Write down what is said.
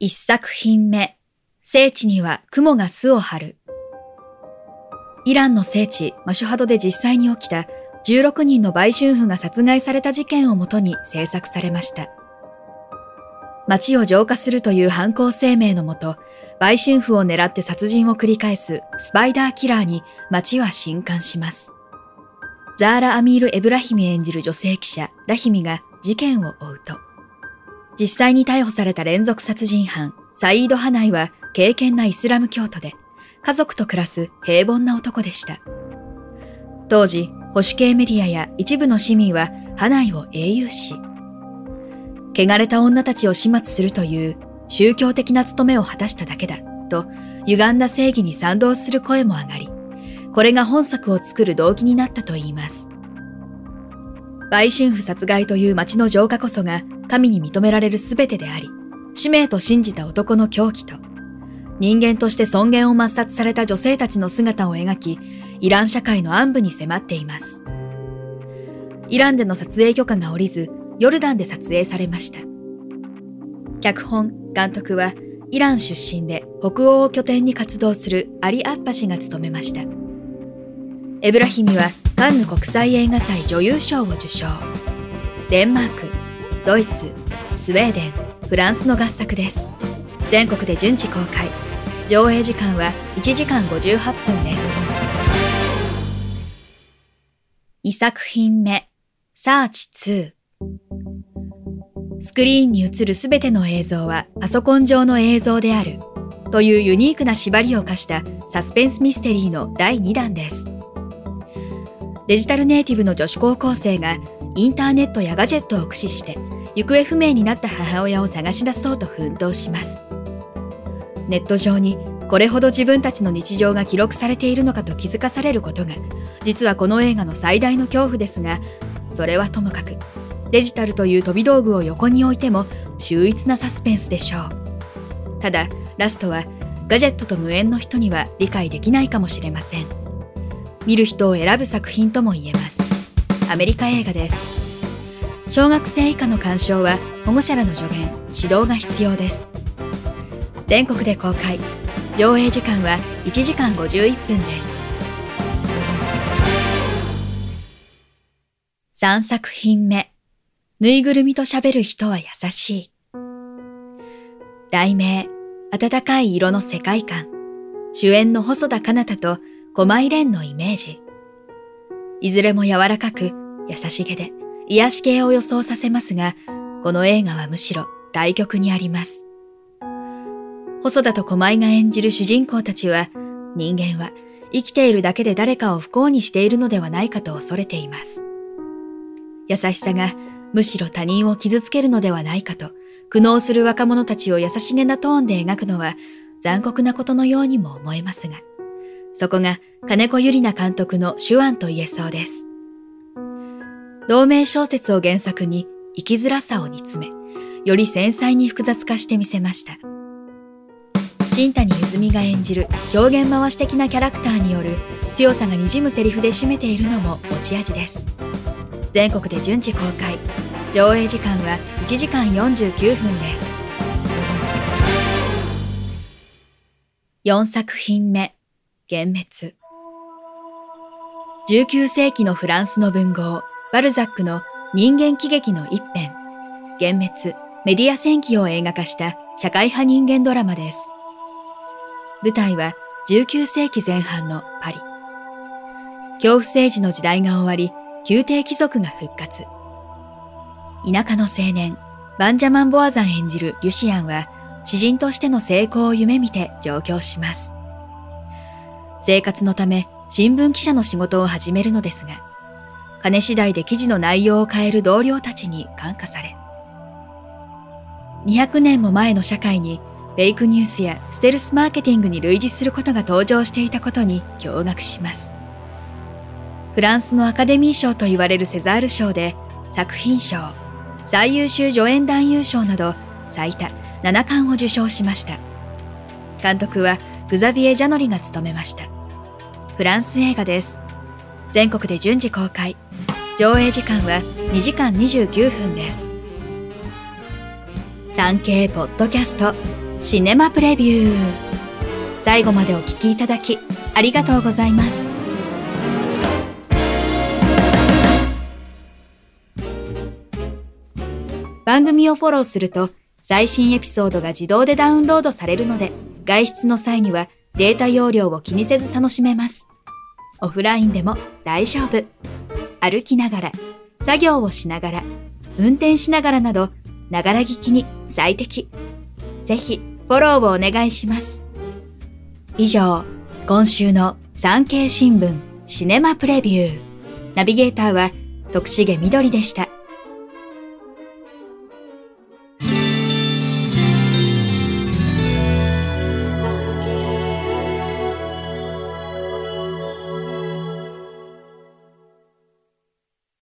一作品目聖地には雲が巣を張るイランの聖地マシュハドで実際に起きた16人の売春婦が殺害された事件をもとに制作されました。街を浄化するという犯行声明のもと、売春婦を狙って殺人を繰り返すスパイダーキラーに街は震撼します。ザーラ・アミール・エブラヒミ演じる女性記者、ラヒミが事件を追うと、実際に逮捕された連続殺人犯、サイード・ハナイは敬虔なイスラム教徒で、家族と暮らす平凡な男でした。当時、保守系メディアや一部の市民はハナイを英雄視。汚れた女たちを始末するという宗教的な務めを果たしただけだ、と歪んだ正義に賛同する声も上がり、これが本作を作る動機になったといいます。売春婦殺害という町の浄化こそが神に認められる全てであり、使命と信じた男の狂気と、人間として尊厳を抹殺された女性たちの姿を描き、イラン社会の暗部に迫っています。イランでの撮影許可が下りず、ヨルダンで撮影されました。脚本、監督は、イラン出身で北欧を拠点に活動するアリ・アッパ氏が務めました。エブラヒミはカンヌ国際映画祭女優賞を受賞。デンマーク、ドイツ、スウェーデン、フランスの合作です。全国で順次公開。上映時間は1時間58分です。2作品目、サーチ2。スクリーンに映るすべての映像はパソコン上の映像であるというユニークな縛りを課したサスペンスミステリーの第2弾です。デジタルネイティブの女子高校生がインターネットやガジェットを駆使して行方不明になった母親を探し出そうと奮闘します。ネット上にこれほど自分たちの日常が記録されているのかと気づかされることが実はこの映画の最大の恐怖ですがそれはともかくデジタルという飛び道具を横に置いても秀逸なサスペンスでしょう。ただラストはガジェットと無縁の人には理解できないかもしれません。見る人を選ぶ作品とも言えます。アメリカ映画です。小学生以下の鑑賞は保護者らの助言指導が必要です。全国で公開。上映時間は1時間51分です。3作品目。ぬいぐるみと喋る人は優しい。題名。暖かい色の世界観。主演の細田かなたと狛井蓮のイメージ。いずれも柔らかく優しげで。癒し系を予想させますがこの映画はむしろ対極にあります細田と狛江が演じる主人公たちは、人間は生きているだけで誰かを不幸にしているのではないかと恐れています。優しさがむしろ他人を傷つけるのではないかと、苦悩する若者たちを優しげなトーンで描くのは残酷なことのようにも思えますが、そこが金子ゆりな監督の手腕と言えそうです。同名小説を原作に生きづらさを煮詰め、より繊細に複雑化してみせました。新谷ゆ美が演じる表現回し的なキャラクターによる強さがにじむセリフで締めているのも持ち味です。全国で順次公開。上映時間は1時間49分です。4作品目。幻滅。19世紀のフランスの文豪。バルザックの人間喜劇の一編幻滅メディア戦記を映画化した社会派人間ドラマです舞台は19世紀前半のパリ。恐怖政治の時代が終わり、宮廷貴族が復活。田舎の青年、バンジャマン・ボアザン演じるリュシアンは、詩人としての成功を夢見て上京します。生活のため新聞記者の仕事を始めるのですが、金次第で記事の内容を変える同僚たちに感化され、200年も前の社会にフェイクニュースやステルスマーケティングに類似することが登場していたことに驚愕します。フランスのアカデミー賞と言われるセザール賞で作品賞、最優秀助演男優賞など最多7冠を受賞しました。監督はグザビエ・ジャノリが務めました。フランス映画です。全国で順次公開。上映時間は2時間29分です。産経ポッドキャストシネマプレビュー。最後までお聞きいただきありがとうございます。番組をフォローすると最新エピソードが自動でダウンロードされるので、外出の際にはデータ容量を気にせず楽しめます。オフラインでも大丈夫。歩きながら、作業をしながら、運転しながらなど、ながら聞きに最適。ぜひ、フォローをお願いします。以上、今週の産経新聞シネマプレビュー。ナビゲーターは徳重みどりでした。